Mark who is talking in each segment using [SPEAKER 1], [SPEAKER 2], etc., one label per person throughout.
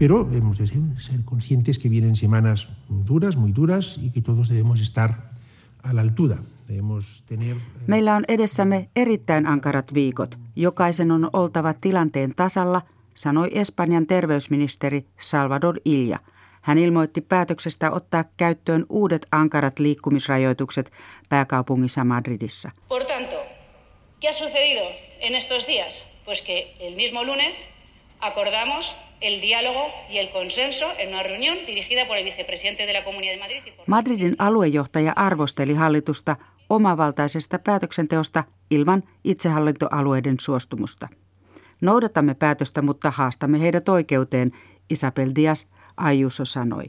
[SPEAKER 1] Pero hemos de ser conscientes que vienen semanas duras, muy duras, y que todos debemos estar a la altura. Debemos
[SPEAKER 2] tener... Eh, Meillä on edessämme erittäin ankarat viikot. Jokaisen on oltava tilanteen tasalla, sanoi Espanjan terveysministeri Salvador Ilja. Hän ilmoitti päätöksestä ottaa käyttöön uudet ankarat liikkumisrajoitukset pääkaupungissa Madridissa.
[SPEAKER 3] Por tanto, ¿qué ha sucedido en estos días? Pues que el mismo lunes acordamos el diálogo y el consenso en una reunión dirigida por el vicepresidente de la Comunidad de Madrid. Y por...
[SPEAKER 2] Madridin aluejohtaja arvosteli hallitusta omavaltaisesta päätöksenteosta ilman itsehallintoalueiden suostumusta. Noudatamme päätöstä, mutta haastamme heidät oikeuteen, Isabel Dias Ayuso sanoi.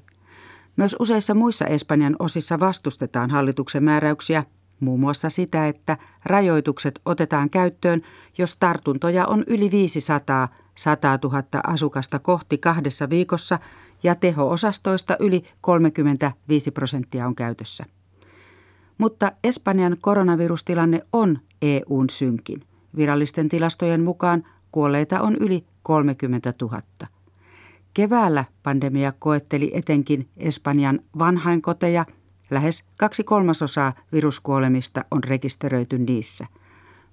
[SPEAKER 2] Myös useissa muissa Espanjan osissa vastustetaan hallituksen määräyksiä, muun muassa sitä, että rajoitukset otetaan käyttöön, jos tartuntoja on yli 500 100 000 asukasta kohti kahdessa viikossa ja teho-osastoista yli 35 prosenttia on käytössä. Mutta Espanjan koronavirustilanne on EUn synkin. Virallisten tilastojen mukaan kuolleita on yli 30 000. Keväällä pandemia koetteli etenkin Espanjan vanhainkoteja. Lähes kaksi kolmasosaa viruskuolemista on rekisteröity niissä –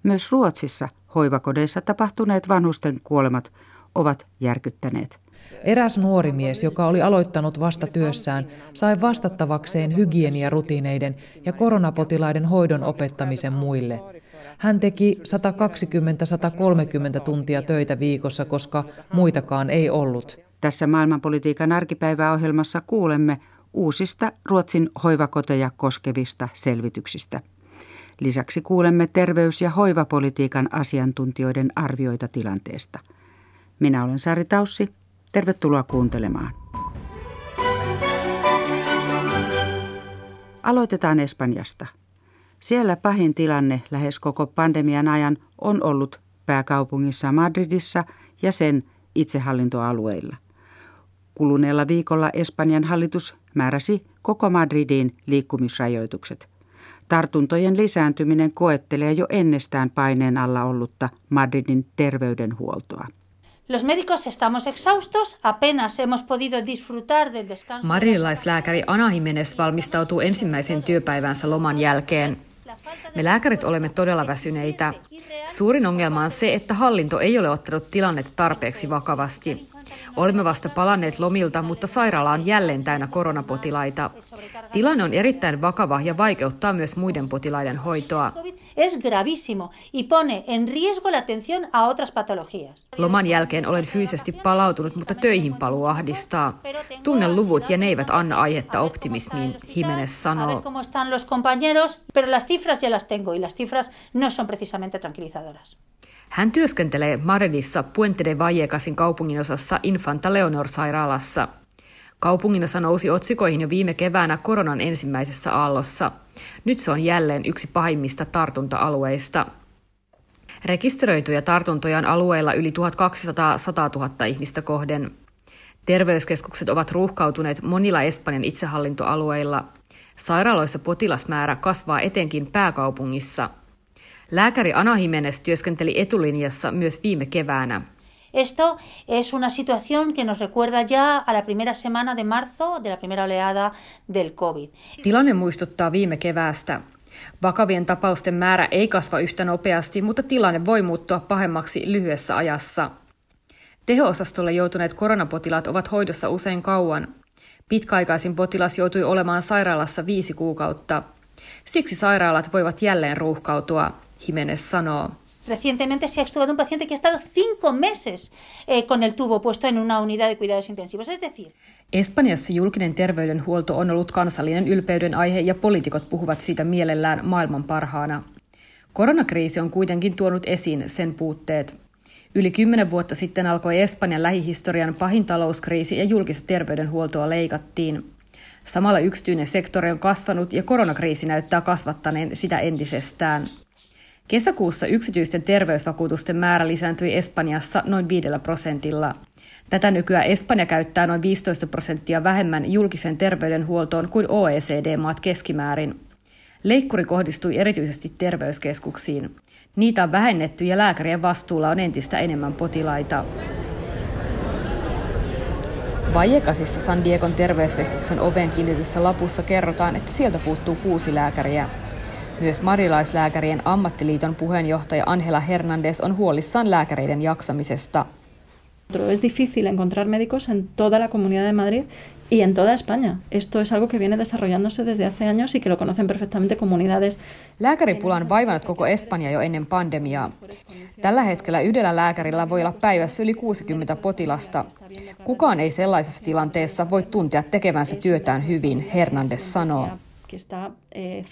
[SPEAKER 2] myös Ruotsissa hoivakodeissa tapahtuneet vanhusten kuolemat ovat järkyttäneet.
[SPEAKER 4] Eräs nuori mies, joka oli aloittanut vasta työssään, sai vastattavakseen hygieniarutiineiden ja koronapotilaiden hoidon opettamisen muille. Hän teki 120-130 tuntia töitä viikossa, koska muitakaan ei ollut.
[SPEAKER 2] Tässä maailmanpolitiikan arkipäiväohjelmassa kuulemme uusista Ruotsin hoivakoteja koskevista selvityksistä. Lisäksi kuulemme terveys- ja hoivapolitiikan asiantuntijoiden arvioita tilanteesta. Minä olen Sari Taussi. Tervetuloa kuuntelemaan. Aloitetaan Espanjasta. Siellä pahin tilanne lähes koko pandemian ajan on ollut pääkaupungissa Madridissa ja sen itsehallintoalueilla. Kuluneella viikolla Espanjan hallitus määräsi koko Madridiin liikkumisrajoitukset – Tartuntojen lisääntyminen koettelee jo ennestään paineen alla ollutta Madridin terveydenhuoltoa.
[SPEAKER 5] Los médicos estamos exhaustos, apenas hemos podido disfrutar del descanso.
[SPEAKER 6] Marilaislääkäri Ana Jimenez valmistautuu ensimmäisen työpäivänsä loman jälkeen. Me lääkärit olemme todella väsyneitä. Suurin ongelma on se, että hallinto ei ole ottanut tilannetta tarpeeksi vakavasti. Olemme vasta palanneet lomilta, mutta sairaala on jälleen täynnä koronapotilaita. Tilanne on erittäin vakava ja vaikeuttaa myös muiden potilaiden hoitoa. Es gravísimo y pone en riesgo la atención a otras patologías. Loman jälkeen olen fyysisesti palautunut, mutta töihin paluu ahdistaa. Tunnen luvut ja ne eivät anna aihetta optimismiin, Jimenez sanoo. pero las cifras ya las tengo y las cifras no son precisamente tranquilizadoras. Hän työskentelee Madridissa Puente de Vallecasin kaupunginosassa Infanta Leonor-sairaalassa. Kaupunginosa nousi otsikoihin jo viime keväänä koronan ensimmäisessä aallossa. Nyt se on jälleen yksi pahimmista tartunta-alueista. Rekisteröityjä tartuntoja on alueella yli 1200 100 000 ihmistä kohden. Terveyskeskukset ovat ruuhkautuneet monilla Espanjan itsehallintoalueilla. Sairaaloissa potilasmäärä kasvaa etenkin pääkaupungissa – Lääkäri Ana Jimenez työskenteli etulinjassa myös viime keväänä.
[SPEAKER 5] Esto es una situación que nos recuerda ya a la primera semana de marzo de la primera oleada del COVID.
[SPEAKER 6] Tilanne muistuttaa viime keväästä. Vakavien tapausten määrä ei kasva yhtä nopeasti, mutta tilanne voi muuttua pahemmaksi lyhyessä ajassa. Teho-osastolle joutuneet koronapotilaat ovat hoidossa usein kauan. Pitkäaikaisin potilas joutui olemaan sairaalassa viisi kuukautta. Siksi sairaalat voivat jälleen ruuhkautua. Jiménez sanoo.
[SPEAKER 5] Recientemente se ha extubado un paciente que ha estado cinco meses eh, con el tubo puesto en una unidad de cuidados intensivos. Es decir,
[SPEAKER 6] Espanjassa julkinen terveydenhuolto on ollut kansallinen ylpeyden aihe ja poliitikot puhuvat siitä mielellään maailman parhaana. Koronakriisi on kuitenkin tuonut esiin sen puutteet. Yli kymmenen vuotta sitten alkoi Espanjan lähihistorian pahin talouskriisi ja julkista terveydenhuoltoa leikattiin. Samalla yksityinen sektori on kasvanut ja koronakriisi näyttää kasvattaneen sitä entisestään. Kesäkuussa yksityisten terveysvakuutusten määrä lisääntyi Espanjassa noin 5 prosentilla. Tätä nykyään Espanja käyttää noin 15 prosenttia vähemmän julkisen terveydenhuoltoon kuin OECD-maat keskimäärin. Leikkuri kohdistui erityisesti terveyskeskuksiin. Niitä on vähennetty ja lääkärien vastuulla on entistä enemmän potilaita. Vallecasissa San Diegon terveyskeskuksen oveen kiinnitetyssä lapussa kerrotaan, että sieltä puuttuu kuusi lääkäriä. Myös marilaislääkärien ammattiliiton puheenjohtaja Angela Hernandez on huolissaan lääkäreiden jaksamisesta.
[SPEAKER 7] Es difícil encontrar médicos en toda la Comunidad de Madrid y en toda España. Esto es algo que viene desarrollándose desde hace años y que lo conocen perfectamente comunidades.
[SPEAKER 6] Lääkäripula on vaivannut koko Espanja jo ennen pandemiaa. Tällä hetkellä yhdellä lääkärillä voi olla päivässä yli 60 potilasta. Kukaan ei sellaisessa tilanteessa voi tuntea tekevänsä työtään hyvin, Hernandez sanoo.
[SPEAKER 7] Eh,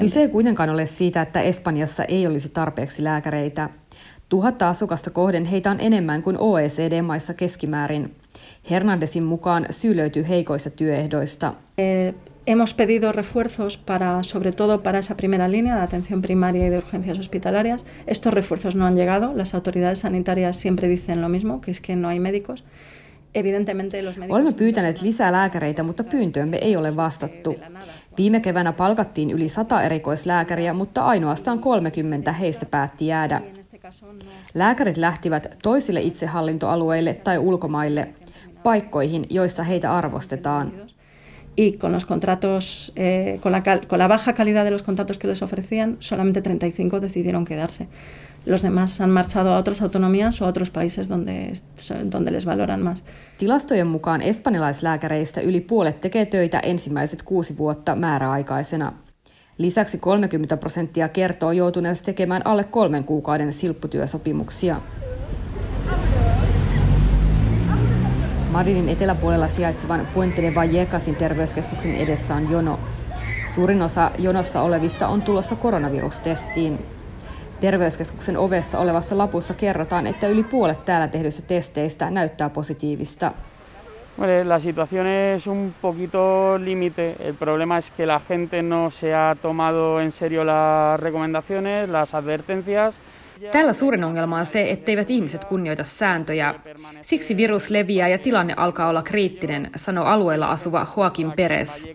[SPEAKER 6] Kyse ei kuitenkaan ole siitä, että Espanjassa ei olisi tarpeeksi lääkäreitä. Tuhatta asukasta kohden heitä on enemmän kuin OECD-maissa keskimäärin. Mukaan syy löytyy heikoista työehdoista.
[SPEAKER 7] Eh, hemos pedido refuerzos para, sobre todo para esa primera línea de atención primaria y de urgencias hospitalarias. Estos refuerzos no han llegado. Las autoridades sanitarias siempre dicen lo mismo, que es que no hay médicos.
[SPEAKER 6] Olemme pyytäneet lisää lääkäreitä, mutta pyyntöömme ei ole vastattu. Viime keväänä palkattiin yli 100 erikoislääkäriä, mutta ainoastaan 30 heistä päätti jäädä. Lääkärit lähtivät toisille itsehallintoalueille tai ulkomaille, paikkoihin, joissa heitä arvostetaan.
[SPEAKER 7] Y con los contratos, eh, con, la, con la baja calidad de los contratos que les ofrecían, solamente 35 decidieron quedarse. Los demás han marchado a otras autonomías o a otros países donde, donde les valoran más.
[SPEAKER 6] Tilastojen mukaan espanjalaislääkäreistä yli puolet tekee töitä ensimmäiset kuusi vuotta määräaikaisena. Lisäksi 30 prosenttia kertoo joutuneensa tekemään alle kolmen kuukauden silpputyösopimuksia. Madridin eteläpuolella sijaitsevan Puente de Vallecasin terveyskeskuksen edessä on jono. Suurin osa jonossa olevista on tulossa koronavirustestiin. Terveyskeskuksen ovessa olevassa lapussa kerrotaan, että yli puolet täällä tehdyistä testeistä näyttää positiivista.
[SPEAKER 8] La situación es un poquito límite. El problema es que la gente no se ha tomado en serio las recomendaciones, las advertencias.
[SPEAKER 6] Tällä suurin ongelma on se, etteivät ihmiset kunnioita sääntöjä. Siksi virus leviää ja tilanne alkaa olla kriittinen, sanoo alueella asuva Joaquin Perez.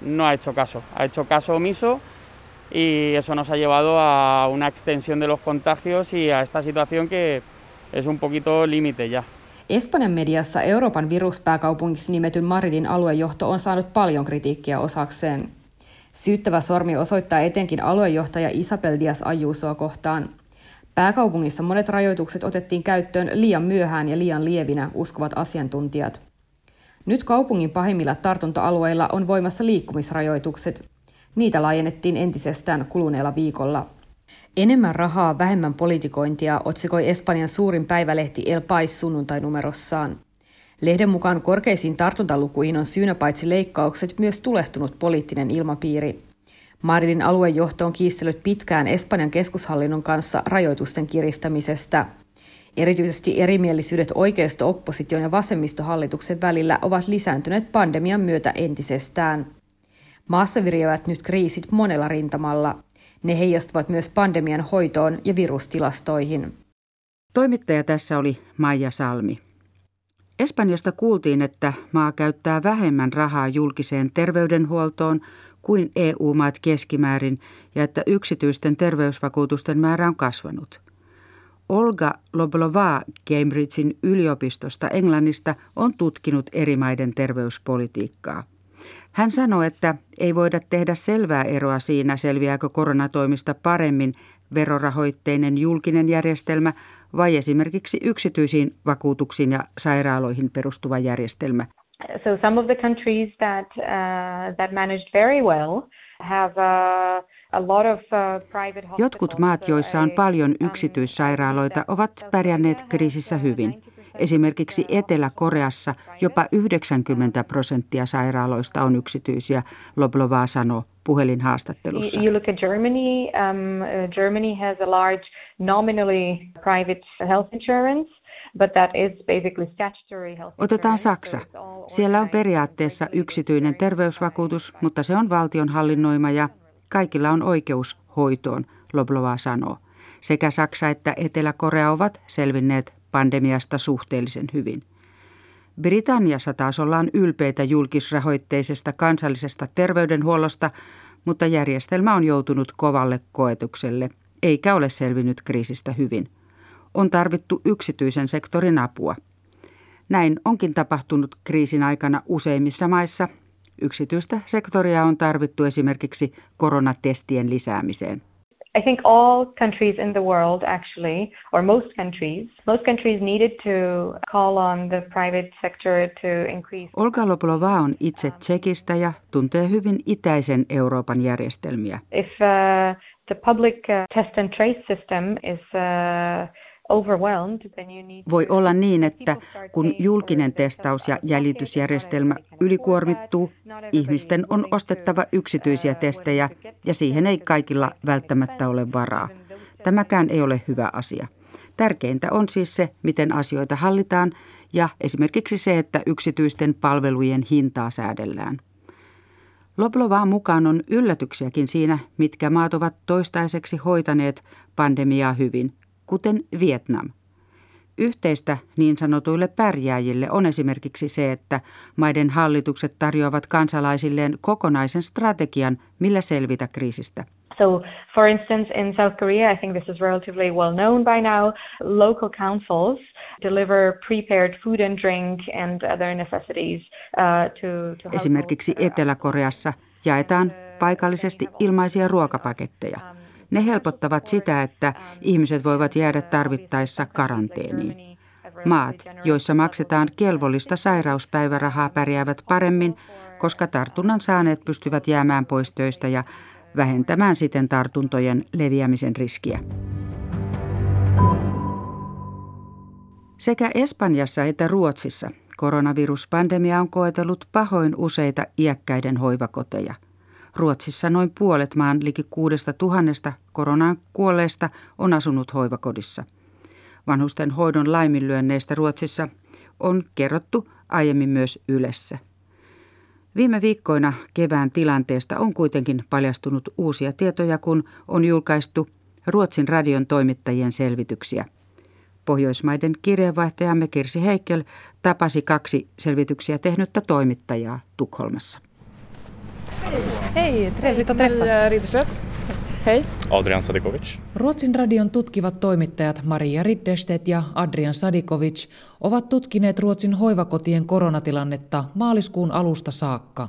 [SPEAKER 8] No ha hecho caso, ha hecho caso omiso y eso nos ha llevado a una extensión de los contagios y a esta situación que es un poquito límite ya.
[SPEAKER 6] Espanjan mediassa Euroopan viruspääkaupungiksi nimetyn Madridin aluejohto on saanut paljon kritiikkiä osakseen. Syyttävä sormi osoittaa etenkin aluejohtaja Isabel Dias Ajusoa kohtaan. Pääkaupungissa monet rajoitukset otettiin käyttöön liian myöhään ja liian lievinä, uskovat asiantuntijat. Nyt kaupungin pahimmilla tartunta-alueilla on voimassa liikkumisrajoitukset. Niitä laajennettiin entisestään kuluneella viikolla. Enemmän rahaa, vähemmän politikointia otsikoi Espanjan suurin päivälehti El Pais sunnuntai-numerossaan. Lehden mukaan korkeisiin tartuntalukuihin on syynä paitsi leikkaukset myös tulehtunut poliittinen ilmapiiri. Madridin aluejohto on kiistellyt pitkään Espanjan keskushallinnon kanssa rajoitusten kiristämisestä. Erityisesti erimielisyydet oikeisto-opposition ja vasemmistohallituksen välillä ovat lisääntyneet pandemian myötä entisestään. Maassa viriävät nyt kriisit monella rintamalla. Ne heijastuvat myös pandemian hoitoon ja virustilastoihin.
[SPEAKER 2] Toimittaja tässä oli Maija Salmi. Espanjasta kuultiin, että maa käyttää vähemmän rahaa julkiseen terveydenhuoltoon kuin EU-maat keskimäärin ja että yksityisten terveysvakuutusten määrä on kasvanut. Olga Loblova Cambridgein yliopistosta Englannista on tutkinut eri maiden terveyspolitiikkaa. Hän sanoi, että ei voida tehdä selvää eroa siinä, selviääkö koronatoimista paremmin verorahoitteinen julkinen järjestelmä vai esimerkiksi yksityisiin vakuutuksiin ja sairaaloihin perustuva järjestelmä.
[SPEAKER 9] So some of the countries that uh, that managed very well have uh, uh,
[SPEAKER 2] Jotkut maat, joissa on paljon yksityissairaaloita, ovat pärjänneet kriisissä hyvin. Esimerkiksi Etelä-Koreassa jopa 90 prosenttia sairaaloista on yksityisiä, Loblova sanoi puhelinhaastattelussa.
[SPEAKER 9] You look at Germany, um, Germany has a large nominally private health insurance.
[SPEAKER 2] Otetaan Saksa. Siellä on periaatteessa yksityinen terveysvakuutus, mutta se on valtion hallinnoima ja kaikilla on oikeus hoitoon, Loblova sanoo. Sekä Saksa että Etelä-Korea ovat selvinneet pandemiasta suhteellisen hyvin. Britanniassa taas ollaan ylpeitä julkisrahoitteisesta kansallisesta terveydenhuollosta, mutta järjestelmä on joutunut kovalle koetukselle, eikä ole selvinnyt kriisistä hyvin. On tarvittu yksityisen sektorin apua. Näin onkin tapahtunut kriisin aikana useimmissa maissa. Yksityistä sektoria on tarvittu esimerkiksi koronatestien lisäämiseen.
[SPEAKER 9] I think all countries in the world, actually, or most countries, most countries needed to call on the private sector to increase.
[SPEAKER 2] Olga Loblova on itse Tsekistä ja tuntee hyvin itäisen Euroopan järjestelmiä.
[SPEAKER 9] If uh, the public uh, test and trace system is uh,
[SPEAKER 2] voi olla niin, että kun julkinen testaus- ja jäljitysjärjestelmä ylikuormittuu, ihmisten on ostettava yksityisiä testejä ja siihen ei kaikilla välttämättä ole varaa. Tämäkään ei ole hyvä asia. Tärkeintä on siis se, miten asioita hallitaan ja esimerkiksi se, että yksityisten palvelujen hintaa säädellään. Loblovaan mukaan on yllätyksiäkin siinä, mitkä maat ovat toistaiseksi hoitaneet pandemiaa hyvin – kuten Vietnam. Yhteistä niin sanotuille pärjääjille on esimerkiksi se, että maiden hallitukset tarjoavat kansalaisilleen kokonaisen strategian, millä selvitä kriisistä.
[SPEAKER 9] So, for instance, in South Korea, I think this is relatively well known by now, local councils deliver prepared food and drink and other necessities uh, to, to
[SPEAKER 2] Esimerkiksi Etelä-Koreassa jaetaan paikallisesti ilmaisia ruokapaketteja. Ne helpottavat sitä, että ihmiset voivat jäädä tarvittaessa karanteeniin. Maat, joissa maksetaan kelvollista sairauspäivärahaa, pärjäävät paremmin, koska tartunnan saaneet pystyvät jäämään pois töistä ja vähentämään siten tartuntojen leviämisen riskiä. Sekä Espanjassa että Ruotsissa koronaviruspandemia on koetellut pahoin useita iäkkäiden hoivakoteja – Ruotsissa noin puolet maan liki kuudesta tuhannesta koronaan kuolleesta on asunut hoivakodissa. Vanhusten hoidon laiminlyönneistä Ruotsissa on kerrottu aiemmin myös Ylessä. Viime viikkoina kevään tilanteesta on kuitenkin paljastunut uusia tietoja, kun on julkaistu Ruotsin radion toimittajien selvityksiä. Pohjoismaiden kirjeenvaihtajamme Kirsi Heikkel tapasi kaksi selvityksiä tehnyttä toimittajaa Tukholmassa.
[SPEAKER 10] Hei, trevligt att träffas.
[SPEAKER 11] Hei. Adrian Sadikovic.
[SPEAKER 4] Ruotsin radion tutkivat toimittajat Maria Ridderstedt ja Adrian Sadikovic ovat tutkineet Ruotsin hoivakotien koronatilannetta maaliskuun alusta saakka.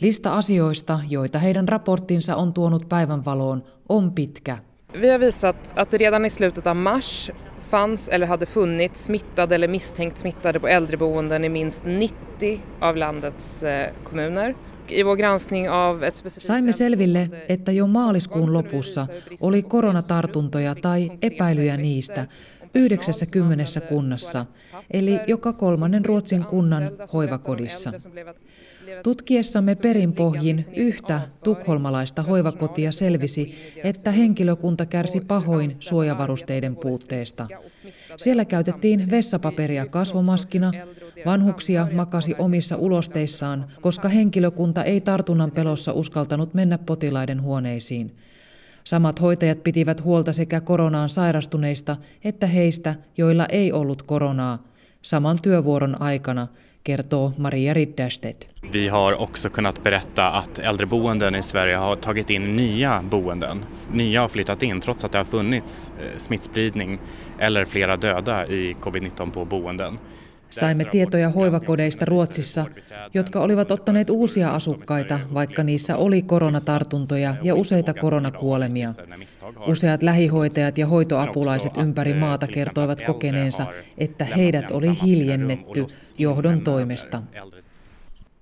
[SPEAKER 4] Lista asioista, joita heidän raporttinsa on tuonut päivänvaloon, on pitkä.
[SPEAKER 10] Vi har visat att redan i slutet av mars fanns eller hade funnits smittade eller misstänkt smittade på äldreboenden i minst 90 av landets eh, kommuner.
[SPEAKER 4] Saimme selville, että jo maaliskuun lopussa oli koronatartuntoja tai epäilyjä niistä 90 kunnassa, eli joka kolmannen Ruotsin kunnan hoivakodissa. Tutkiessamme perinpohjin yhtä tukholmalaista hoivakotia selvisi, että henkilökunta kärsi pahoin suojavarusteiden puutteesta. Siellä käytettiin vessapaperia kasvomaskina, vanhuksia makasi omissa ulosteissaan, koska henkilökunta ei tartunnan pelossa uskaltanut mennä potilaiden huoneisiin. Samat hoitajat pitivät huolta sekä koronaan sairastuneista että heistä, joilla ei ollut koronaa, saman työvuoron aikana – kertoo Maria Ridderstedt.
[SPEAKER 11] Vi har också kunnat berätta att äldreboenden i Sverige har tagit in nya boenden. Nya har flyttat in trots att det har funnits eh, smittspridning eller flera döda i covid-19 på boenden.
[SPEAKER 4] Saimme tietoja hoivakodeista Ruotsissa, jotka olivat ottaneet uusia asukkaita, vaikka niissä oli koronatartuntoja ja useita koronakuolemia. Useat lähihoitajat ja hoitoapulaiset ympäri maata kertoivat kokeneensa, että heidät oli hiljennetty johdon toimesta.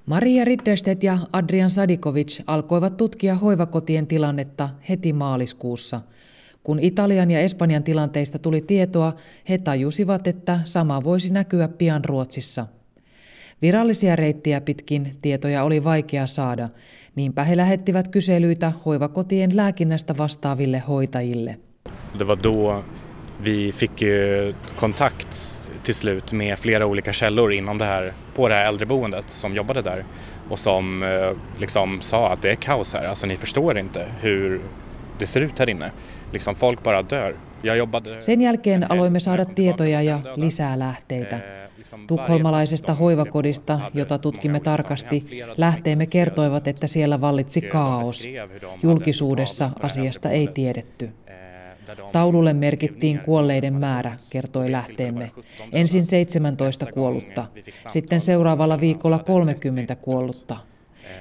[SPEAKER 4] Maria Ridderstedt ja Adrian Sadikovic alkoivat tutkia hoivakotien tilannetta heti maaliskuussa – kun Italian ja Espanjan tilanteista tuli tietoa, he tajusivat, että sama voisi näkyä pian Ruotsissa. Virallisia reittiä pitkin tietoja oli vaikea saada, niinpä he lähettivät kyselyitä hoivakotien lääkinnästä vastaaville hoitajille.
[SPEAKER 11] Det var då vi fick kontakt till slut med flera olika källor inom det här, på det här äldreboendet som jobbade där och som eh, liksom sa att det är kaos här, alltså ni förstår inte hur det ser ut här inne. Liksom folk bara dör.
[SPEAKER 4] Sen jälkeen aloimme saada tietoja ja lisää lähteitä. Tukholmalaisesta hoivakodista, jota tutkimme tarkasti, lähteemme kertoivat, että siellä vallitsi kaos. Julkisuudessa asiasta ei tiedetty. Taululle merkittiin kuolleiden määrä, kertoi lähteemme. Ensin 17 kuollutta, sitten seuraavalla viikolla 30 kuollutta.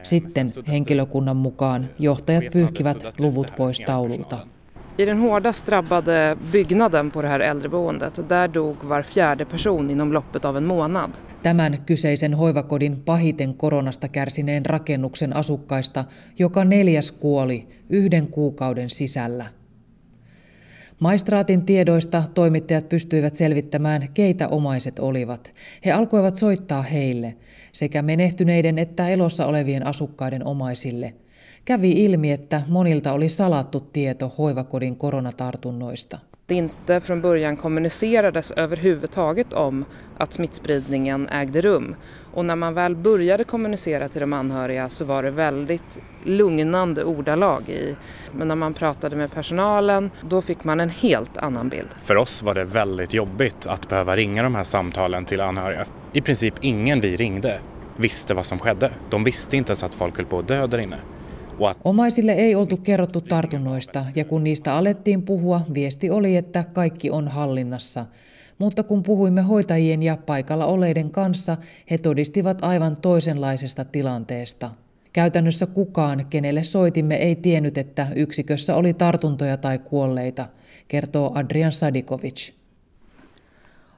[SPEAKER 4] Sitten henkilökunnan mukaan johtajat pyyhkivät luvut pois taululta.
[SPEAKER 10] I den hårdast drabbade byggnaden på det här äldreboendet, där dog var fjärde person inom loppet av en månad.
[SPEAKER 4] Tämän kyseisen hoivakodin pahiten koronasta kärsineen rakennuksen asukkaista joka neljäs kuoli yhden kuukauden sisällä. Maistraatin tiedoista toimittajat pystyivät selvittämään, keitä omaiset olivat. He alkoivat soittaa heille, sekä menehtyneiden että elossa olevien asukkaiden omaisille – kävi ilmi, että monilta oli salattu tieto hoivakodin koronatartunnoista.
[SPEAKER 10] Det inte från början kommunicerades överhuvudtaget om att smittspridningen ägde rum. Och när man väl började kommunicera till de anhöriga så var det väldigt lugnande ordalag i. Men när man pratade med personalen då fick man en helt annan bild.
[SPEAKER 11] För oss var det väldigt jobbigt att behöva ringa de här samtalen till anhöriga. I princip ingen vi ringde visste vad som skedde. De visste inte ens att folk höll på att dö där inne.
[SPEAKER 4] Omaisille ei oltu kerrottu tartunnoista ja kun niistä alettiin puhua, viesti oli, että kaikki on hallinnassa. Mutta kun puhuimme hoitajien ja paikalla oleiden kanssa, he todistivat aivan toisenlaisesta tilanteesta. Käytännössä kukaan, kenelle soitimme, ei tiennyt, että yksikössä oli tartuntoja tai kuolleita, kertoo Adrian Sadikovic.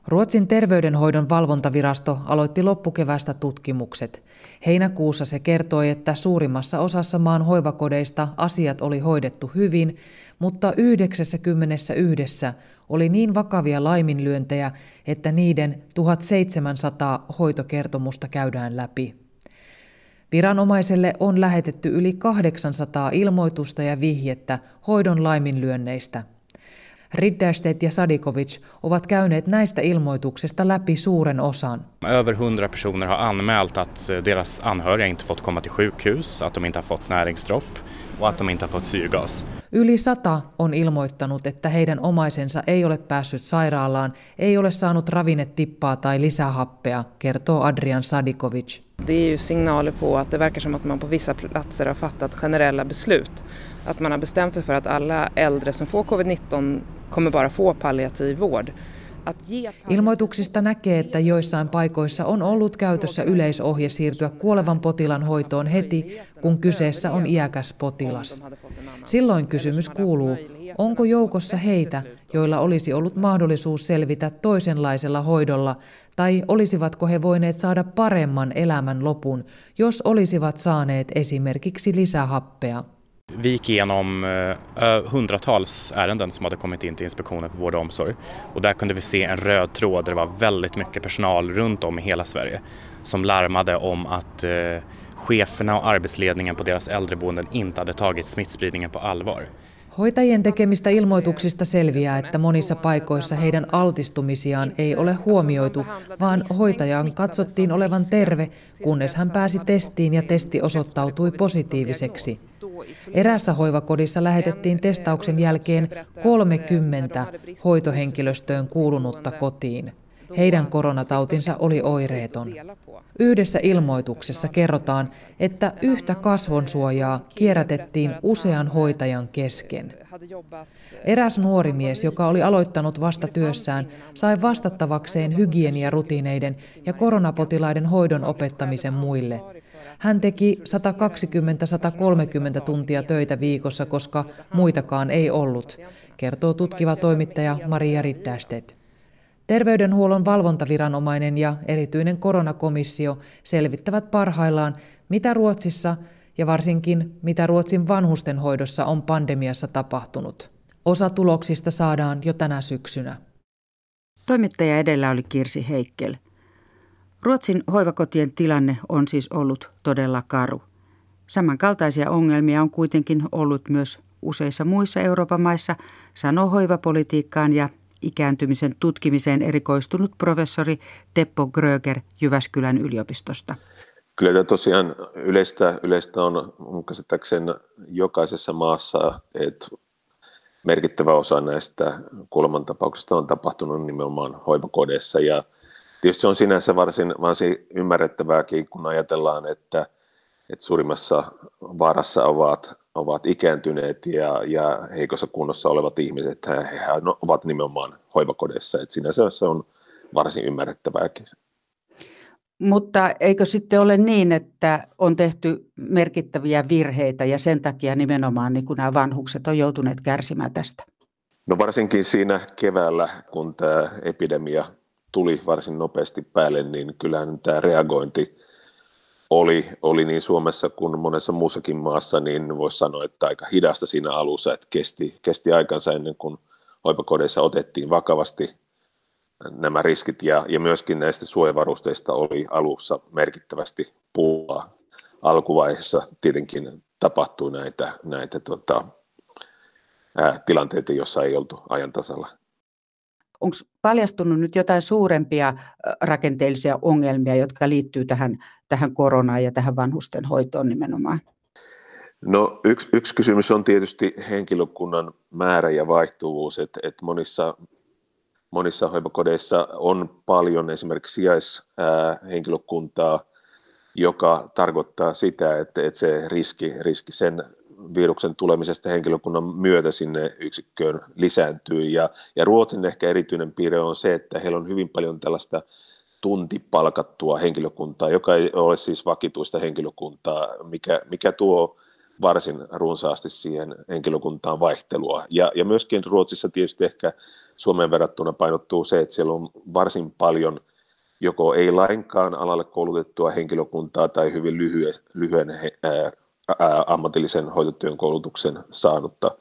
[SPEAKER 4] Ruotsin terveydenhoidon valvontavirasto aloitti loppukevästä tutkimukset. Heinäkuussa se kertoi, että suurimmassa osassa maan hoivakodeista asiat oli hoidettu hyvin, mutta 91 oli niin vakavia laiminlyöntejä, että niiden 1700 hoitokertomusta käydään läpi. Viranomaiselle on lähetetty yli 800 ilmoitusta ja vihjettä hoidon laiminlyönneistä – Ridderstedt ja Sadikovic ovat käyneet näistä ilmoituksista läpi suuren osan.
[SPEAKER 11] Över 100 personer har anmält att eh, deras anhöriga inte fått komma till sjukhus, att de inte har fått näringsdropp och att de inte har fått syrgas.
[SPEAKER 4] Yli sata on ilmoittanut, että heidän omaisensa ei ole päässyt sairaalaan, ei ole saanut ravinnetippaa tai lisähappea, kertoo Adrian Sadikovic.
[SPEAKER 10] Det är ju signaler på att det verkar som att man på vissa platser har fattat generella beslut. Att man har bestämt sig för att alla äldre som får covid-19 kommer bara få palliativ vård.
[SPEAKER 4] Ilmoituksista näkee, että joissain paikoissa on ollut käytössä yleisohje siirtyä kuolevan potilan hoitoon heti, kun kyseessä on iäkäs potilas. Silloin kysymys kuuluu, onko joukossa heitä, joilla olisi ollut mahdollisuus selvitä toisenlaisella hoidolla, tai olisivatko he voineet saada paremman elämän lopun, jos olisivat saaneet esimerkiksi lisähappea.
[SPEAKER 11] Vi gick igenom eh, hundratals ärenden som hade kommit in till Inspektionen för vård och omsorg och där kunde vi se en röd tråd där det var väldigt mycket personal runt om i hela Sverige som larmade om att eh, cheferna och arbetsledningen på deras äldreboenden inte hade tagit smittspridningen på allvar.
[SPEAKER 4] Hoitajien tekemistä ilmoituksista selviää, että monissa paikoissa heidän altistumisiaan ei ole huomioitu, vaan hoitajan katsottiin olevan terve, kunnes hän pääsi testiin ja testi osoittautui positiiviseksi. Erässä hoivakodissa lähetettiin testauksen jälkeen 30 hoitohenkilöstöön kuulunutta kotiin. Heidän koronatautinsa oli oireeton. Yhdessä ilmoituksessa kerrotaan, että yhtä kasvonsuojaa kierrätettiin usean hoitajan kesken. Eräs nuori mies, joka oli aloittanut vasta työssään, sai vastattavakseen hygieniarutiineiden ja koronapotilaiden hoidon opettamisen muille. Hän teki 120-130 tuntia töitä viikossa, koska muitakaan ei ollut, kertoo tutkiva toimittaja Maria Riddästedt. Terveydenhuollon valvontaviranomainen ja erityinen koronakomissio selvittävät parhaillaan, mitä Ruotsissa ja varsinkin mitä Ruotsin vanhustenhoidossa on pandemiassa tapahtunut. Osa tuloksista saadaan jo tänä syksynä.
[SPEAKER 2] Toimittaja edellä oli Kirsi Heikkel. Ruotsin hoivakotien tilanne on siis ollut todella karu. Samankaltaisia ongelmia on kuitenkin ollut myös useissa muissa Euroopan maissa, sanoo hoivapolitiikkaan ja ikääntymisen tutkimiseen erikoistunut professori Teppo Gröger Jyväskylän yliopistosta.
[SPEAKER 12] Kyllä tämä tosiaan yleistä, yleistä on käsittääkseni jokaisessa maassa, että merkittävä osa näistä kuolemantapauksista on tapahtunut nimenomaan hoivakodeissa ja tietysti se on sinänsä varsin, varsin ymmärrettävääkin, kun ajatellaan, että, että suurimmassa vaarassa ovat, ovat ikääntyneet ja, ja heikossa kunnossa olevat ihmiset, he, he ovat nimenomaan hoivakodeissa, että sinänsä se on varsin ymmärrettävääkin.
[SPEAKER 2] Mutta eikö sitten ole niin, että on tehty merkittäviä virheitä ja sen takia nimenomaan niin nämä vanhukset on joutuneet kärsimään tästä?
[SPEAKER 12] No varsinkin siinä keväällä, kun tämä epidemia tuli varsin nopeasti päälle, niin kyllähän tämä reagointi oli, oli niin Suomessa kuin monessa muussakin maassa, niin voisi sanoa, että aika hidasta siinä alussa, että kesti, kesti aikansa ennen kuin hoivakodeissa otettiin vakavasti nämä riskit ja, ja myöskin näistä suojavarusteista oli alussa merkittävästi pulaa. Alkuvaiheessa tietenkin tapahtui näitä, näitä tota, ää, tilanteita, joissa ei oltu ajan tasalla.
[SPEAKER 2] Onko paljastunut nyt jotain suurempia rakenteellisia ongelmia, jotka liittyy tähän, tähän koronaan ja tähän vanhusten hoitoon nimenomaan?
[SPEAKER 12] No yksi, yksi kysymys on tietysti henkilökunnan määrä ja vaihtuvuus, että, että monissa monissa hoivakodeissa on paljon esimerkiksi sijaishenkilökuntaa, joka tarkoittaa sitä, että, että se riski, riski sen viruksen tulemisesta henkilökunnan myötä sinne yksikköön lisääntyy. Ja, ja Ruotsin ehkä erityinen piirre on se, että heillä on hyvin paljon tällaista tuntipalkattua henkilökuntaa, joka ei ole siis vakituista henkilökuntaa, mikä, mikä tuo varsin runsaasti siihen henkilökuntaan vaihtelua. Ja, ja myöskin Ruotsissa tietysti ehkä Suomeen verrattuna painottuu se, että siellä on varsin paljon joko ei lainkaan alalle koulutettua henkilökuntaa tai hyvin lyhyen, lyhyen ää, ää, ammatillisen hoitotyön koulutuksen saanutta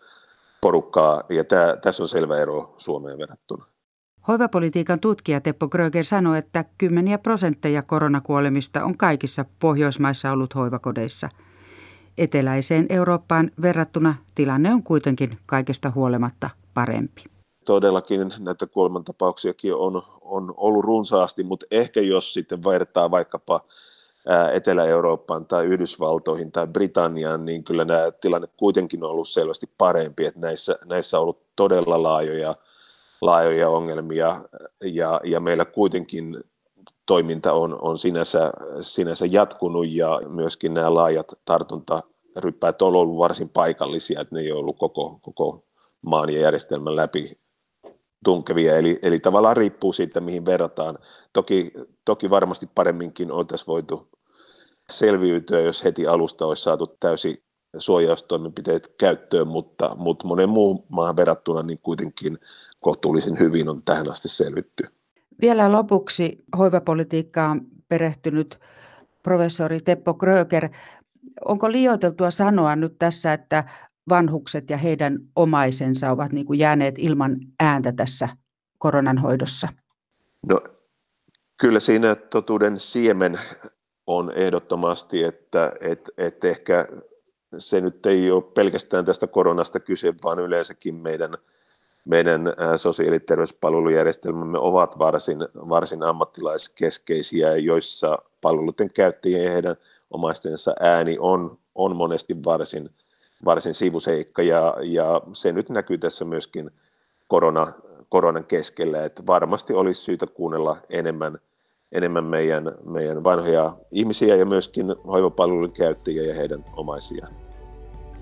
[SPEAKER 12] porukkaa, ja tämä, tässä on selvä ero Suomeen verrattuna.
[SPEAKER 2] Hoivapolitiikan tutkija Teppo Gröger sanoi, että kymmeniä prosentteja koronakuolemista on kaikissa Pohjoismaissa ollut hoivakodeissa. Eteläiseen Eurooppaan verrattuna tilanne on kuitenkin kaikesta huolimatta parempi
[SPEAKER 12] todellakin näitä kuolemantapauksiakin on, on ollut runsaasti, mutta ehkä jos sitten vertaa vaikkapa Etelä-Eurooppaan tai Yhdysvaltoihin tai Britanniaan, niin kyllä nämä tilanne kuitenkin on ollut selvästi parempi, että näissä, näissä on ollut todella laajoja, laajoja ongelmia ja, ja meillä kuitenkin toiminta on, on sinänsä, sinänsä jatkunut ja myöskin nämä laajat tartuntaryppäät on ollut varsin paikallisia, että ne ei ole ollut koko, koko maan ja järjestelmän läpi tunkevia, eli, eli tavallaan riippuu siitä, mihin verrataan. Toki, toki varmasti paremminkin oltaisiin voitu selviytyä, jos heti alusta olisi saatu täysi suojaustoimenpiteet käyttöön, mutta, mutta monen muun maahan verrattuna niin kuitenkin kohtuullisen hyvin on tähän asti selvitty.
[SPEAKER 2] Vielä lopuksi hoivapolitiikkaan perehtynyt professori Teppo Kröger. Onko liioiteltua sanoa nyt tässä, että vanhukset ja heidän omaisensa ovat niin kuin jääneet ilman ääntä tässä koronan hoidossa?
[SPEAKER 12] No, kyllä siinä totuuden siemen on ehdottomasti, että et, et ehkä se nyt ei ole pelkästään tästä koronasta kyse, vaan yleensäkin meidän, meidän sosiaali- ja terveyspalvelujärjestelmämme ovat varsin, varsin ammattilaiskeskeisiä, joissa palveluiden käyttäjien ja heidän omaistensa ääni on, on monesti varsin – varsin sivuseikka. Ja, ja se nyt näkyy tässä myöskin korona, koronan keskellä, että varmasti olisi syytä kuunnella enemmän, enemmän meidän, meidän vanhoja ihmisiä ja myöskin hoivapalvelun käyttäjiä ja heidän omaisiaan.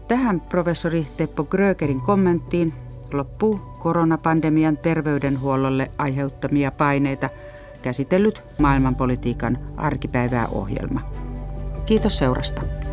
[SPEAKER 2] Tähän professori Teppo Grögerin kommenttiin loppuu koronapandemian terveydenhuollolle aiheuttamia paineita käsitellyt maailmanpolitiikan arkipäivää ohjelma. Kiitos seurasta.